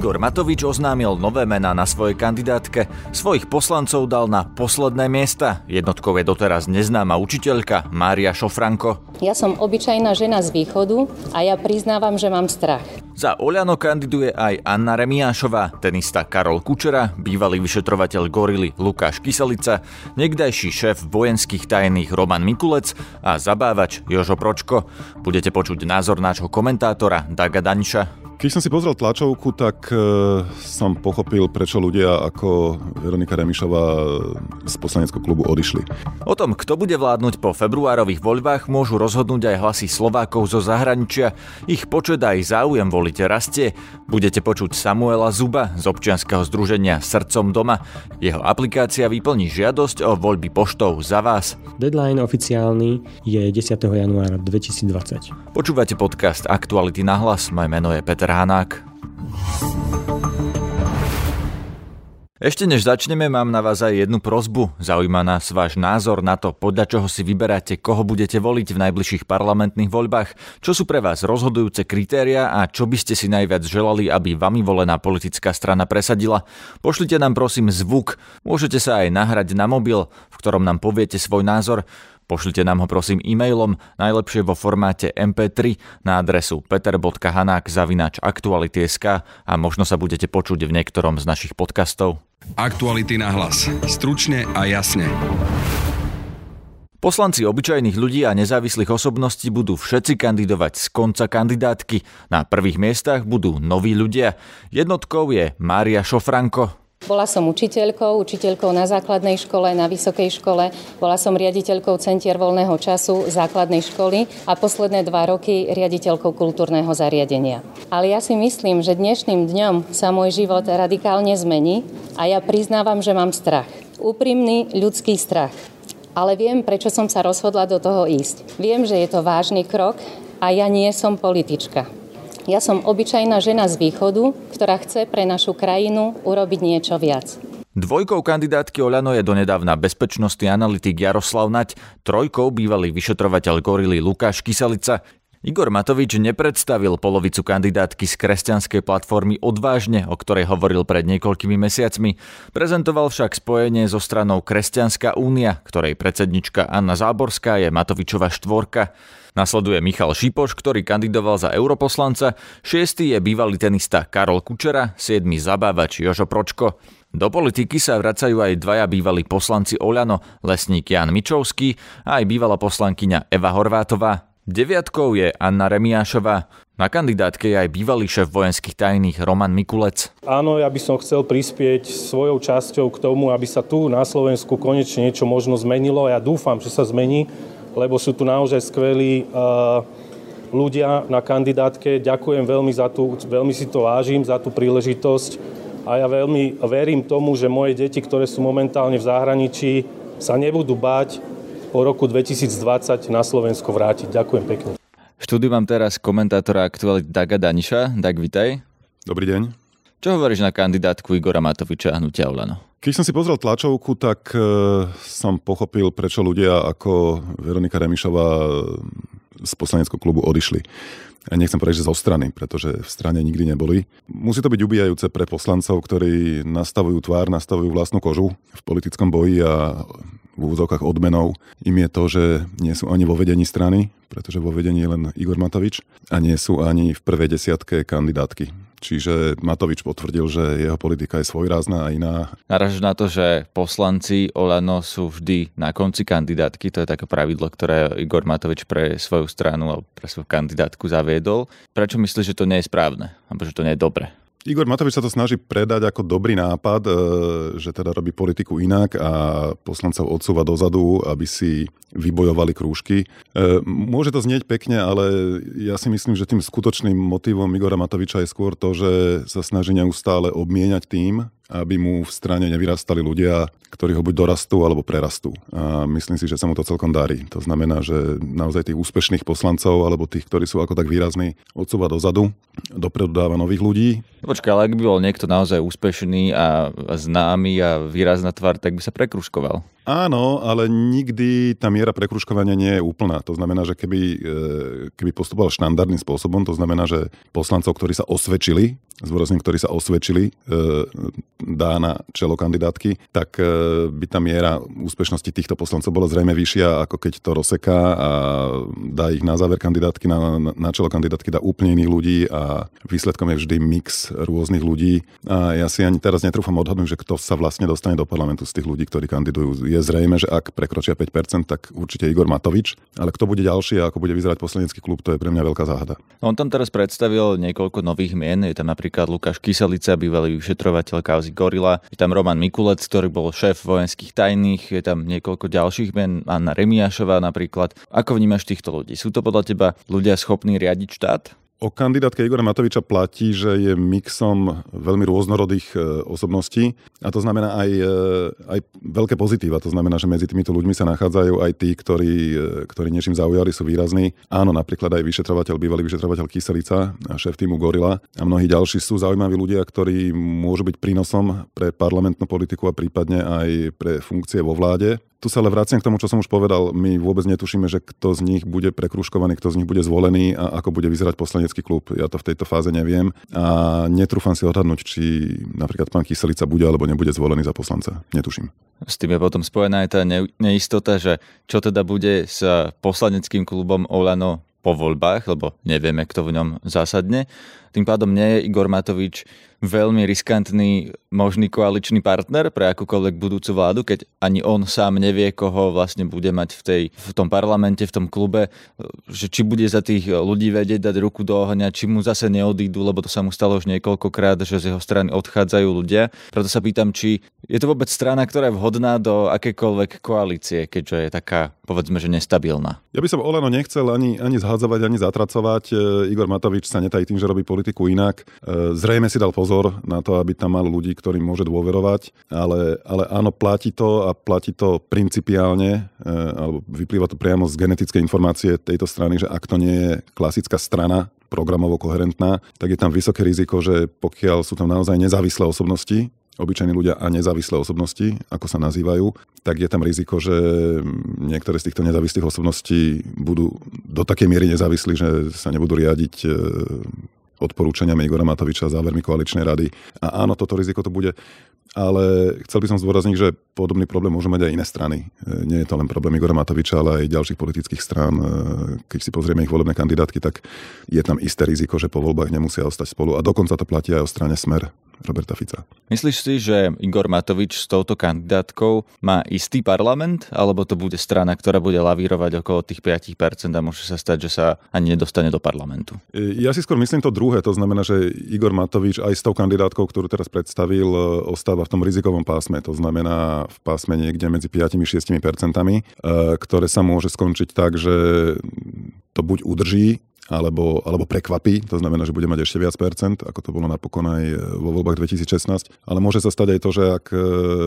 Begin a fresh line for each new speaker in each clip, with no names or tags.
Igor Matovič oznámil nové mená na svojej kandidátke. Svojich poslancov dal na posledné miesta. Jednotkou je doteraz neznáma učiteľka Mária Šofranko.
Ja som obyčajná žena z východu a ja priznávam, že mám strach.
Za Oľano kandiduje aj Anna Remiášová, tenista Karol Kučera, bývalý vyšetrovateľ gorily Lukáš Kyselica, niekdajší šéf vojenských tajných Roman Mikulec a zabávač Jožo Pročko. Budete počuť názor nášho komentátora Daga Daniša.
Keď som si pozrel tlačovku, tak e, som pochopil, prečo ľudia ako Veronika Remišová z poslaneckého klubu odišli.
O tom, kto bude vládnuť po februárových voľbách, môžu rozhodnúť aj hlasy Slovákov zo zahraničia. Ich počet aj záujem volite rastie. Budete počuť Samuela Zuba z občianskeho združenia Srdcom doma. Jeho aplikácia vyplní žiadosť o voľby poštou za vás.
Deadline oficiálny je 10. januára 2020.
Počúvate podcast Aktuality na hlas. Moje meno je Peter Hanák. Ešte než začneme, mám na vás aj jednu prozbu. Zaujíma nás váš názor na to, podľa čoho si vyberáte, koho budete voliť v najbližších parlamentných voľbách, čo sú pre vás rozhodujúce kritéria a čo by ste si najviac želali, aby vami volená politická strana presadila. Pošlite nám prosím zvuk, môžete sa aj nahrať na mobil, v ktorom nám poviete svoj názor. Pošlite nám ho prosím e-mailom, najlepšie vo formáte MP3 na adresu peter.hanák.aktuality.sk a možno sa budete počuť v niektorom z našich podcastov.
Aktuality na hlas. Stručne a jasne.
Poslanci obyčajných ľudí a nezávislých osobností budú všetci kandidovať z konca kandidátky. Na prvých miestach budú noví ľudia. Jednotkou je Mária Šofranko,
bola som učiteľkou, učiteľkou na základnej škole, na vysokej škole, bola som riaditeľkou Centier voľného času základnej školy a posledné dva roky riaditeľkou kultúrneho zariadenia. Ale ja si myslím, že dnešným dňom sa môj život radikálne zmení a ja priznávam, že mám strach. Úprimný ľudský strach. Ale viem, prečo som sa rozhodla do toho ísť. Viem, že je to vážny krok a ja nie som politička. Ja som obyčajná žena z východu, ktorá chce pre našu krajinu urobiť niečo viac.
Dvojkou kandidátky Oľano je donedávna bezpečnostný analytik Jaroslav Nať, trojkou bývalý vyšetrovateľ gorily Lukáš Kyselica, Igor Matovič nepredstavil polovicu kandidátky z kresťanskej platformy Odvážne, o ktorej hovoril pred niekoľkými mesiacmi. Prezentoval však spojenie so stranou Kresťanská únia, ktorej predsednička Anna Záborská je Matovičova štvorka. Nasleduje Michal Šipoš, ktorý kandidoval za europoslanca, šiestý je bývalý tenista Karol Kučera, siedmy zabávač Jožo Pročko. Do politiky sa vracajú aj dvaja bývalí poslanci Oľano, lesník Jan Mičovský a aj bývalá poslankyňa Eva Horvátová. Deviatkou je Anna Remiášová. Na kandidátke je aj bývalý šéf vojenských tajných Roman Mikulec.
Áno, ja by som chcel prispieť svojou časťou k tomu, aby sa tu na Slovensku konečne niečo možno zmenilo. Ja dúfam, že sa zmení, lebo sú tu naozaj skvelí uh, ľudia na kandidátke. Ďakujem veľmi za tú, veľmi si to vážim, za tú príležitosť a ja veľmi verím tomu, že moje deti, ktoré sú momentálne v zahraničí, sa nebudú báť po roku 2020 na Slovensko vrátiť. Ďakujem pekne.
V štúdiu mám teraz komentátora aktuality Daga Daniša. Dag, vitaj.
Dobrý deň.
Čo hovoríš na kandidátku Igora Matoviča a Hnutia Olano?
Keď som si pozrel tlačovku, tak e, som pochopil, prečo ľudia ako Veronika Remišová z poslaneckého klubu odišli. Ja nechcem povedať, že zo strany, pretože v strane nikdy neboli. Musí to byť ubijajúce pre poslancov, ktorí nastavujú tvár, nastavujú vlastnú kožu v politickom boji a v úvodzovkách odmenou im je to, že nie sú ani vo vedení strany, pretože vo vedení je len Igor Matovič a nie sú ani v prvej desiatke kandidátky. Čiže Matovič potvrdil, že jeho politika je svojrázna a iná.
Naraž na to, že poslanci Olano sú vždy na konci kandidátky, to je také pravidlo, ktoré Igor Matovič pre svoju stranu alebo pre svoju kandidátku zaviedol. Prečo myslíš, že to nie je správne? Alebo že to nie je dobre?
Igor Matovič sa to snaží predať ako dobrý nápad, e, že teda robí politiku inak a poslancov odsúva dozadu, aby si vybojovali krúžky. E, môže to znieť pekne, ale ja si myslím, že tým skutočným motivom Igora Matoviča je skôr to, že sa snaží neustále obmieniať tým, aby mu v strane nevyrastali ľudia, ktorí ho buď dorastú alebo prerastú. A myslím si, že sa mu to celkom darí. To znamená, že naozaj tých úspešných poslancov alebo tých, ktorí sú ako tak výrazní, odsúva dozadu, dopredu dáva nových ľudí.
Počkaj, ale ak by bol niekto naozaj úspešný a známy a výrazná tvár, tak by sa prekruškoval.
Áno, ale nikdy tá miera prekruškovania nie je úplná. To znamená, že keby, e, keby postupoval štandardným spôsobom, to znamená, že poslancov, ktorí sa osvedčili, zvorazním, ktorí sa osvedčili, e, dá na čelo kandidátky, tak e, by tá miera úspešnosti týchto poslancov bola zrejme vyššia, ako keď to rozseká a dá ich na záver kandidátky, na, na čelo kandidátky dá úplne iných ľudí a výsledkom je vždy mix rôznych ľudí. A ja si ani teraz netrúfam odhadnúť, že kto sa vlastne dostane do parlamentu z tých ľudí, ktorí kandidujú je zrejme, že ak prekročia 5%, tak určite Igor Matovič, ale kto bude ďalší a ako bude vyzerať poslanecký klub, to je pre mňa veľká záhada.
On tam teraz predstavil niekoľko nových mien, je tam napríklad Lukáš Kyselica, bývalý vyšetrovateľ kauzy Gorila, je tam Roman Mikulec, ktorý bol šéf vojenských tajných, je tam niekoľko ďalších mien, Anna Remiašová napríklad. Ako vnímaš týchto ľudí? Sú to podľa teba ľudia schopní riadiť štát?
O kandidátke Igora Matoviča platí, že je mixom veľmi rôznorodých e, osobností a to znamená aj, e, aj veľké pozitíva. To znamená, že medzi týmito ľuďmi sa nachádzajú aj tí, ktorí, e, ktorí niečím zaujali, sú výrazní. Áno, napríklad aj vyšetrovateľ, bývalý vyšetrovateľ Kyselica, šéf týmu Gorila a mnohí ďalší sú zaujímaví ľudia, ktorí môžu byť prínosom pre parlamentnú politiku a prípadne aj pre funkcie vo vláde. Tu sa ale vraciam k tomu, čo som už povedal. My vôbec netušíme, že kto z nich bude prekruškovaný, kto z nich bude zvolený a ako bude vyzerať poslanecký klub. Ja to v tejto fáze neviem a netrúfam si odhadnúť, či napríklad pán Kyselica bude alebo nebude zvolený za poslanca. Netuším.
S tým je potom spojená aj tá neistota, že čo teda bude s poslaneckým klubom Olano po voľbách, lebo nevieme, kto v ňom zásadne. Tým pádom nie je Igor Matovič veľmi riskantný možný koaličný partner pre akúkoľvek budúcu vládu, keď ani on sám nevie, koho vlastne bude mať v, tej, v tom parlamente, v tom klube, že či bude za tých ľudí vedieť dať ruku do ohňa, či mu zase neodídu, lebo to sa mu stalo už niekoľkokrát, že z jeho strany odchádzajú ľudia. Preto sa pýtam, či je to vôbec strana, ktorá je vhodná do akékoľvek koalície, keďže je taká, povedzme, že nestabilná.
Ja by som Oleno nechcel ani, ani zhádzovať, ani zatracovať. E, Igor Matovič sa netají tým, že robí politiku inak. E, zrejme si dal pozor pozor na to, aby tam mal ľudí, ktorým môže dôverovať, ale, ale áno, platí to a platí to principiálne, e, alebo vyplýva to priamo z genetickej informácie tejto strany, že ak to nie je klasická strana, programovo koherentná, tak je tam vysoké riziko, že pokiaľ sú tam naozaj nezávislé osobnosti, obyčajní ľudia a nezávislé osobnosti, ako sa nazývajú, tak je tam riziko, že niektoré z týchto nezávislých osobností budú do takej miery nezávislí, že sa nebudú riadiť e, odporúčaniami Igora Matoviča a závermi koaličnej rady. A áno, toto riziko to bude. Ale chcel by som zdôrazniť, že podobný problém môžu mať aj iné strany. E, nie je to len problém Igora Matoviča, ale aj ďalších politických strán. E, keď si pozrieme ich volebné kandidátky, tak je tam isté riziko, že po voľbách nemusia ostať spolu. A dokonca to platí aj o strane Smer. Roberta Fica.
Myslíš si, že Igor Matovič s touto kandidátkou má istý parlament, alebo to bude strana, ktorá bude lavírovať okolo tých 5% a môže sa stať, že sa ani nedostane do parlamentu?
E, ja si skôr myslím to druhé, to znamená, že Igor Matovič aj s tou kandidátkou, ktorú teraz predstavil, e, ostáva v tom rizikovom pásme, to znamená v pásme niekde medzi 5 a 6 percentami, e, ktoré sa môže skončiť tak, že to buď udrží alebo, alebo prekvapí, to znamená, že bude mať ešte viac percent, ako to bolo napokon aj e, vo voľbách 2016. Ale môže sa stať aj to, že ak e,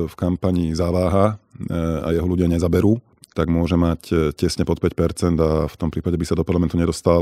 v kampani zaváha e, a jeho ľudia nezaberú, tak môže mať tesne pod 5% a v tom prípade by sa do parlamentu nedostal.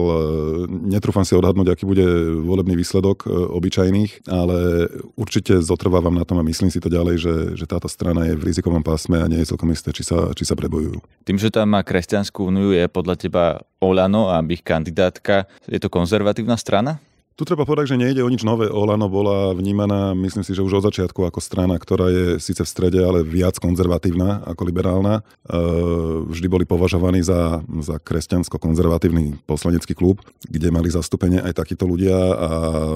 Netrúfam si odhadnúť, aký bude volebný výsledok obyčajných, ale určite zotrvávam na tom a myslím si to ďalej, že, že táto strana je v rizikovom pásme a nie je celkom isté, či sa, či sa prebojujú.
Tým, že tam má kresťanskú úniu, je podľa teba Olano a ich kandidátka, je to konzervatívna strana?
Tu treba povedať, že nejde o nič nové. Olano bola vnímaná, myslím si, že už od začiatku ako strana, ktorá je síce v strede, ale viac konzervatívna ako liberálna. E, vždy boli považovaní za, za kresťansko-konzervatívny poslanecký klub, kde mali zastúpenie aj takíto ľudia a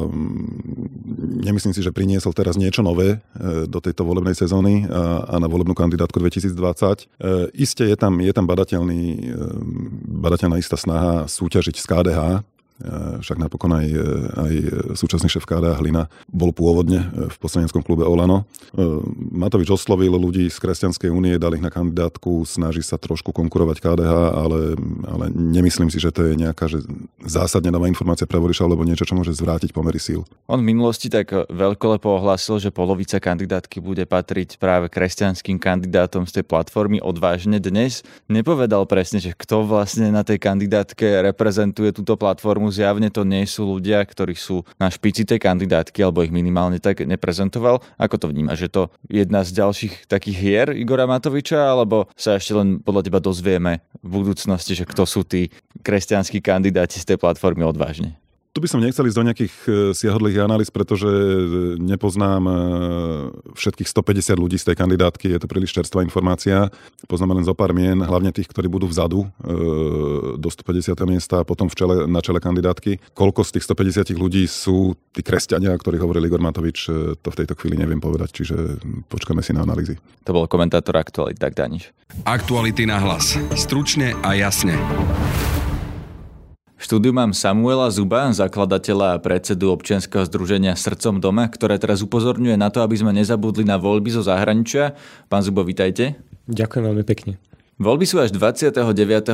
mm, nemyslím si, že priniesol teraz niečo nové e, do tejto volebnej sezóny a, na volebnú kandidátku 2020. E, Isté je tam, je tam badateľný, badateľná istá snaha súťažiť z KDH, však napokon aj, e, aj súčasný šéf KDA Hlina bol pôvodne e, v poslaneckom klube Olano. Matovič oslovil ľudí z Kresťanskej únie, dal ich na kandidátku, snaží sa trošku konkurovať KDH, ale, ale nemyslím si, že to je nejaká že zásadne nová informácia pre voliča alebo niečo, čo môže zvrátiť pomery síl.
On v minulosti tak veľkolepo ohlásil, že polovica kandidátky bude patriť práve kresťanským kandidátom z tej platformy odvážne. Dnes nepovedal presne, že kto vlastne na tej kandidátke reprezentuje túto platformu. Zjavne to nie sú ľudia, ktorí sú na špici tej kandidátky, alebo ich minimálne tak neprezentoval. Ako to vníma, že to jedna z ďalších takých hier Igora Matoviča, alebo sa ešte len podľa teba dozvieme v budúcnosti, že kto sú tí kresťanskí kandidáti z tej platformy odvážne?
Tu by som nechcel ísť do nejakých e, siahodlých analýz, pretože e, nepoznám e, všetkých 150 ľudí z tej kandidátky, je to príliš čerstvá informácia. Poznáme len zo pár mien, hlavne tých, ktorí budú vzadu do 150. miesta a potom v čele, na čele kandidátky. Koľko z tých 150 ľudí sú tí kresťania, o ktorých hovoril Igor Matovič, to v tejto chvíli neviem povedať, čiže počkáme si na analýzy.
To bol komentátor Aktuality, tak Daniš.
Aktuality na hlas. Stručne a jasne.
Štúdiu mám Samuela Zuba, zakladateľa a predsedu občianskeho združenia Srdcom doma, ktoré teraz upozorňuje na to, aby sme nezabudli na voľby zo zahraničia. Pán Zubo, vitajte.
Ďakujem veľmi pekne.
Voľby sú až 29.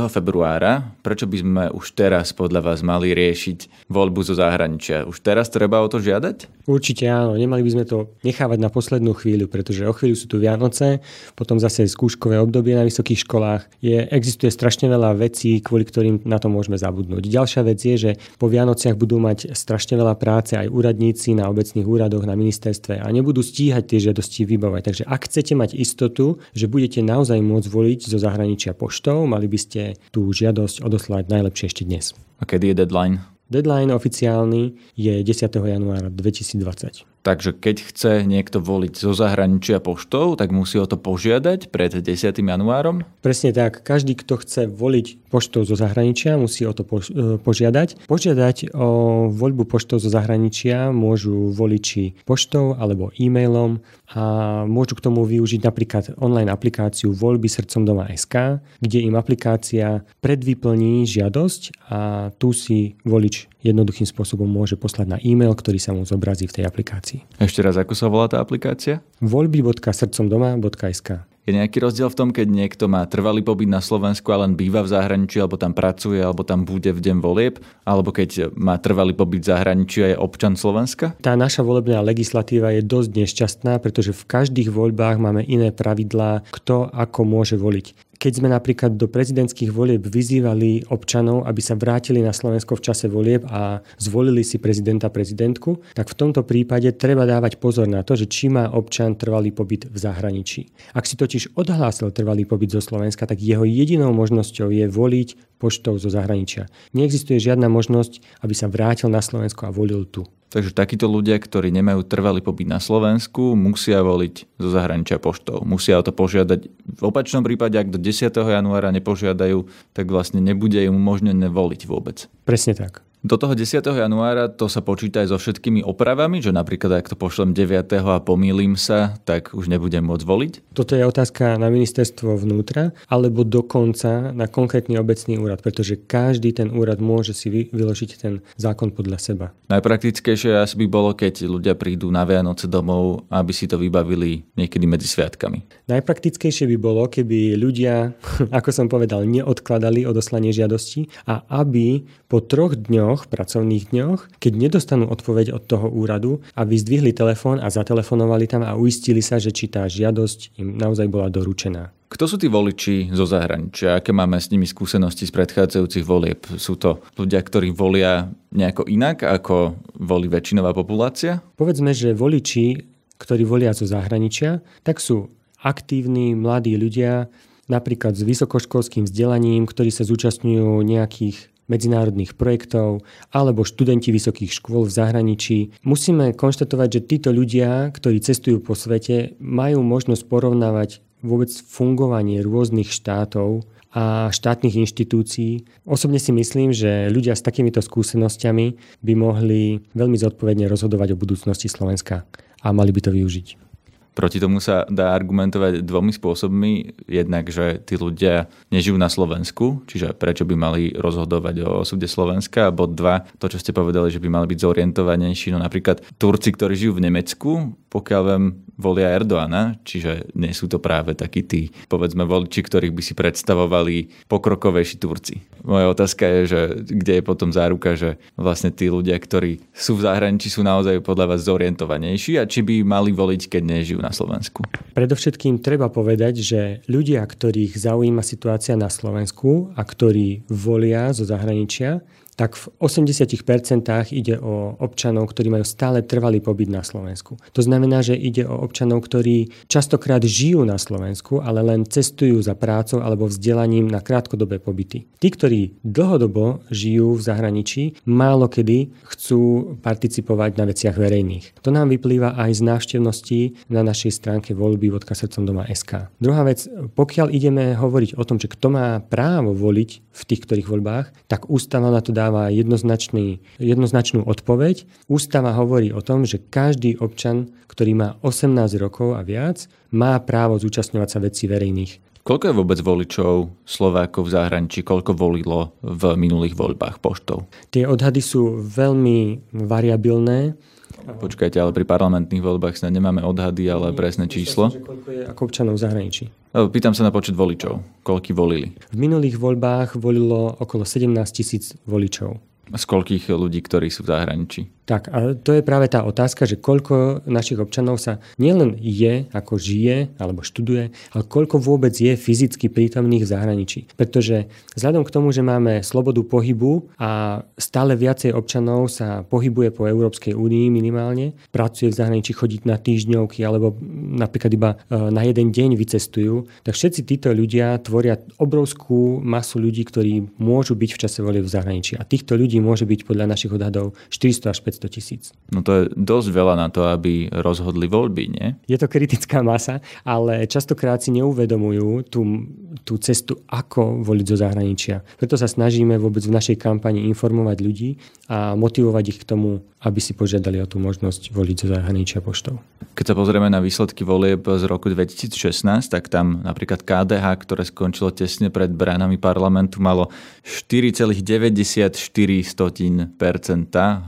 februára. Prečo by sme už teraz podľa vás mali riešiť voľbu zo zahraničia? Už teraz treba o to žiadať?
Určite áno. Nemali by sme to nechávať na poslednú chvíľu, pretože o chvíľu sú tu Vianoce, potom zase skúškové obdobie na vysokých školách. Je, existuje strašne veľa vecí, kvôli ktorým na to môžeme zabudnúť. Ďalšia vec je, že po Vianociach budú mať strašne veľa práce aj úradníci na obecných úradoch, na ministerstve a nebudú stíhať tie žiadosti vybavať. Takže ak chcete mať istotu, že budete naozaj môcť voliť zo zahraničia, zahraničia poštou, mali by ste tú žiadosť odoslať najlepšie ešte dnes.
A kedy je deadline?
Deadline oficiálny je 10. januára 2020.
Takže keď chce niekto voliť zo zahraničia poštou, tak musí o to požiadať pred 10. januárom?
Presne tak. Každý, kto chce voliť poštou zo zahraničia, musí o to e, požiadať. Požiadať o voľbu poštou zo zahraničia môžu voliči poštou alebo e-mailom a môžu k tomu využiť napríklad online aplikáciu voľby srdcom doma SK, kde im aplikácia predvyplní žiadosť a tu si volič jednoduchým spôsobom môže poslať na e-mail, ktorý sa mu zobrazí v tej aplikácii.
Ešte raz, ako sa volá tá aplikácia?
voľby.srdcomdoma.sk
je nejaký rozdiel v tom, keď niekto má trvalý pobyt na Slovensku a len býva v zahraničí, alebo tam pracuje, alebo tam bude v deň volieb, alebo keď má trvalý pobyt v zahraničí a je občan Slovenska?
Tá naša volebná legislatíva je dosť nešťastná, pretože v každých voľbách máme iné pravidlá, kto ako môže voliť keď sme napríklad do prezidentských volieb vyzývali občanov, aby sa vrátili na Slovensko v čase volieb a zvolili si prezidenta prezidentku, tak v tomto prípade treba dávať pozor na to, že či má občan trvalý pobyt v zahraničí. Ak si totiž odhlásil trvalý pobyt zo Slovenska, tak jeho jedinou možnosťou je voliť poštou zo zahraničia. Neexistuje žiadna možnosť, aby sa vrátil na Slovensko a volil tu.
Takže takíto ľudia, ktorí nemajú trvalý pobyt na Slovensku, musia voliť zo zahraničia poštou. Musia o to požiadať. V opačnom prípade, ak do 10. januára nepožiadajú, tak vlastne nebude im umožnené voliť vôbec.
Presne tak.
Do toho 10. januára to sa počíta aj so všetkými opravami, že napríklad ak to pošlem 9. a pomýlim sa, tak už nebudem môcť voliť?
Toto je otázka na ministerstvo vnútra, alebo dokonca na konkrétny obecný úrad, pretože každý ten úrad môže si vyložiť ten zákon podľa seba.
Najpraktickejšie asi by bolo, keď ľudia prídu na Vianoce domov, aby si to vybavili niekedy medzi sviatkami.
Najpraktickejšie by bolo, keby ľudia, ako som povedal, neodkladali odoslanie žiadosti a aby po troch dňoch dňoch, pracovných dňoch, keď nedostanú odpoveď od toho úradu, aby zdvihli telefón a zatelefonovali tam a uistili sa, že či tá žiadosť im naozaj bola doručená.
Kto sú tí voliči zo zahraničia? Aké máme s nimi skúsenosti z predchádzajúcich volieb? Sú to ľudia, ktorí volia nejako inak, ako volí väčšinová populácia?
Povedzme, že voliči, ktorí volia zo zahraničia, tak sú aktívni mladí ľudia, napríklad s vysokoškolským vzdelaním, ktorí sa zúčastňujú nejakých medzinárodných projektov alebo študenti vysokých škôl v zahraničí. Musíme konštatovať, že títo ľudia, ktorí cestujú po svete, majú možnosť porovnávať vôbec fungovanie rôznych štátov a štátnych inštitúcií. Osobne si myslím, že ľudia s takýmito skúsenosťami by mohli veľmi zodpovedne rozhodovať o budúcnosti Slovenska a mali by to využiť.
Proti tomu sa dá argumentovať dvomi spôsobmi. Jednak, že tí ľudia nežijú na Slovensku, čiže prečo by mali rozhodovať o osude Slovenska. A bod dva, to, čo ste povedali, že by mali byť zorientovanejší. No napríklad Turci, ktorí žijú v Nemecku, pokiaľ viem, volia Erdoána, čiže nie sú to práve takí tí, povedzme, voliči, ktorých by si predstavovali pokrokovejší Turci. Moja otázka je, že kde je potom záruka, že vlastne tí ľudia, ktorí sú v zahraničí, sú naozaj podľa vás zorientovanejší a či by mali voliť, keď nežijú na Slovensku?
Predovšetkým treba povedať, že ľudia, ktorých zaujíma situácia na Slovensku a ktorí volia zo zahraničia, tak v 80% ide o občanov, ktorí majú stále trvalý pobyt na Slovensku. To znamená, že ide o občanov, ktorí častokrát žijú na Slovensku, ale len cestujú za prácou alebo vzdelaním na krátkodobé pobyty. Tí, ktorí dlhodobo žijú v zahraničí, málo kedy chcú participovať na veciach verejných. To nám vyplýva aj z návštevnosti na našej stránke voľby.srdcomdoma.sk. Druhá vec, pokiaľ ideme hovoriť o tom, že kto má právo voliť v tých ktorých voľbách, tak ústava na to dáva dáva jednoznačný, jednoznačnú odpoveď. Ústava hovorí o tom, že každý občan, ktorý má 18 rokov a viac, má právo zúčastňovať sa vecí verejných.
Koľko je vôbec voličov Slovákov v zahraničí? Koľko volilo v minulých voľbách poštou?
Tie odhady sú veľmi variabilné.
Počkajte, ale pri parlamentných voľbách sa nemáme odhady, ale presné číslo.
Koľko je ako občanov v zahraničí?
Pýtam sa na počet voličov. Koľky volili?
V minulých voľbách volilo okolo 17 tisíc voličov.
Z koľkých ľudí, ktorí sú v zahraničí?
Tak a to je práve tá otázka, že koľko našich občanov sa nielen je, ako žije alebo študuje, ale koľko vôbec je fyzicky prítomných v zahraničí. Pretože vzhľadom k tomu, že máme slobodu pohybu a stále viacej občanov sa pohybuje po Európskej únii minimálne, pracuje v zahraničí, chodiť na týždňovky alebo napríklad iba e, na jeden deň vycestujú, tak všetci títo ľudia tvoria obrovskú masu ľudí, ktorí môžu byť v čase volie v zahraničí. A týchto ľudí môže byť podľa našich odhadov 400 až 500 500 tisíc.
No to je dosť veľa na to, aby rozhodli voľby, nie?
Je to kritická masa, ale častokrát si neuvedomujú tú, tú cestu, ako voliť zo zahraničia. Preto sa snažíme vôbec v našej kampani informovať ľudí a motivovať ich k tomu, aby si požiadali o tú možnosť voliť zo zahraničia poštou.
Keď sa pozrieme na výsledky volieb z roku 2016, tak tam napríklad KDH, ktoré skončilo tesne pred bránami parlamentu, malo 4,94%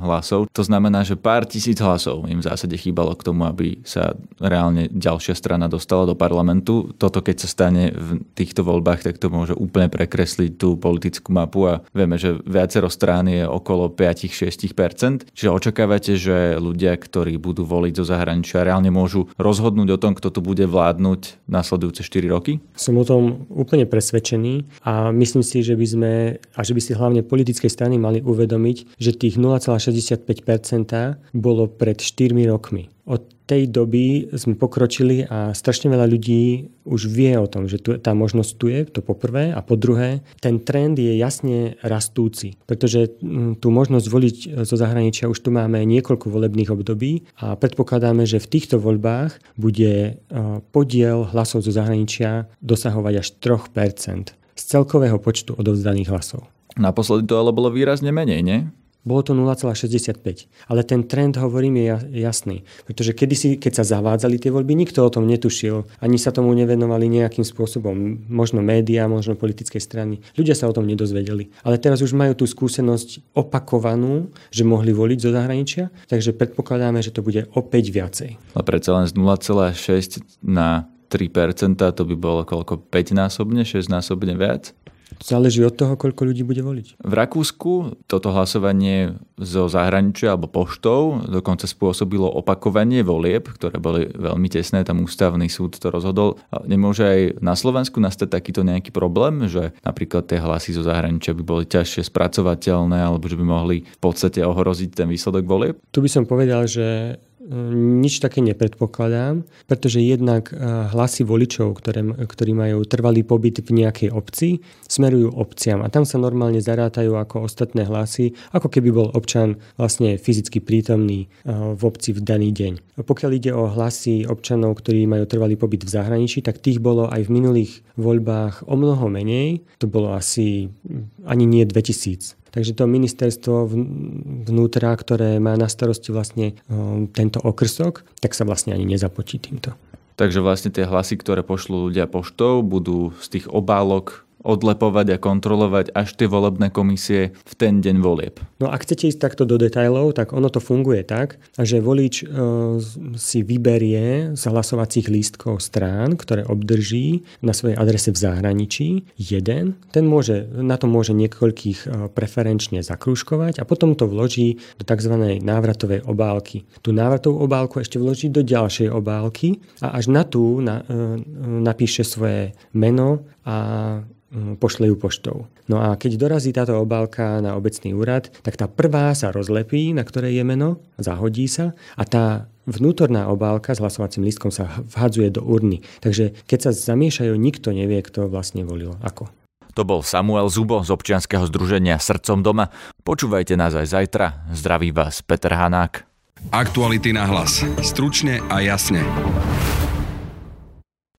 hlasov. To znamená, že pár tisíc hlasov im v zásade chýbalo k tomu, aby sa reálne ďalšia strana dostala do parlamentu. Toto keď sa stane v týchto voľbách, tak to môže úplne prekresliť tú politickú mapu a vieme, že viacero strán je okolo 5-6%. Čiže očakávate, že ľudia, ktorí budú voliť zo zahraničia, reálne môžu rozhodnúť o tom, kto tu bude vládnuť nasledujúce 4 roky?
Som o tom úplne presvedčený a myslím si, že by sme, a že by si hlavne politické strany mali uvedomiť, že tých 0,65% bolo pred 4 rokmi. Od tej doby sme pokročili a strašne veľa ľudí už vie o tom, že tu, tá možnosť tu je, to po prvé. A po druhé, ten trend je jasne rastúci, pretože mm, tú možnosť voliť zo zahraničia už tu máme niekoľko volebných období a predpokladáme, že v týchto voľbách bude e, podiel hlasov zo zahraničia dosahovať až 3% z celkového počtu odovzdaných hlasov.
Naposledy to ale bolo výrazne menej, nie?
Bolo to 0,65. Ale ten trend, hovorím, je jasný. Pretože kedysi, keď sa zavádzali tie voľby, nikto o tom netušil. Ani sa tomu nevenovali nejakým spôsobom. Možno médiá, možno politické strany. Ľudia sa o tom nedozvedeli. Ale teraz už majú tú skúsenosť opakovanú, že mohli voliť zo zahraničia. Takže predpokladáme, že to bude opäť viacej.
A predsa len z 0,6 na 3% to by bolo koľko? 5 násobne, 6 násobne viac?
Záleží od toho, koľko ľudí bude voliť.
V Rakúsku toto hlasovanie zo zahraničia alebo poštou dokonca spôsobilo opakovanie volieb, ktoré boli veľmi tesné, tam ústavný súd to rozhodol. Nemôže aj na Slovensku nastať takýto nejaký problém, že napríklad tie hlasy zo zahraničia by boli ťažšie spracovateľné alebo že by mohli v podstate ohroziť ten výsledok volieb?
Tu by som povedal, že nič také nepredpokladám, pretože jednak eh, hlasy voličov, ktoré, ktorí majú trvalý pobyt v nejakej obci, smerujú obciam a tam sa normálne zarátajú ako ostatné hlasy, ako keby bol občan vlastne fyzicky prítomný eh, v obci v daný deň. Pokiaľ ide o hlasy občanov, ktorí majú trvalý pobyt v zahraničí, tak tých bolo aj v minulých voľbách o mnoho menej. To bolo asi hm, ani nie 2000. Takže to ministerstvo vnútra, ktoré má na starosti vlastne tento okrsok, tak sa vlastne ani nezapotí týmto.
Takže vlastne tie hlasy, ktoré pošlú ľudia poštou, budú z tých obálok odlepovať a kontrolovať až tie volebné komisie v ten deň volieb.
No ak chcete ísť takto do detailov, tak ono to funguje tak, že volič e, si vyberie z hlasovacích lístkov strán, ktoré obdrží na svojej adrese v zahraničí jeden. Ten môže, na to môže niekoľkých e, preferenčne zakrúškovať a potom to vloží do tzv. návratovej obálky. Tú návratovú obálku ešte vloží do ďalšej obálky a až na tú na, e, napíše svoje meno a pošle ju poštou. No a keď dorazí táto obálka na obecný úrad, tak tá prvá sa rozlepí, na ktorej je meno, zahodí sa a tá vnútorná obálka s hlasovacím lístkom sa vhadzuje do urny. Takže keď sa zamiešajú, nikto nevie, kto vlastne volil ako.
To bol Samuel Zubo z občianskeho združenia Srdcom doma. Počúvajte nás aj zajtra. Zdraví vás Peter Hanák.
Aktuality na hlas. Stručne a jasne.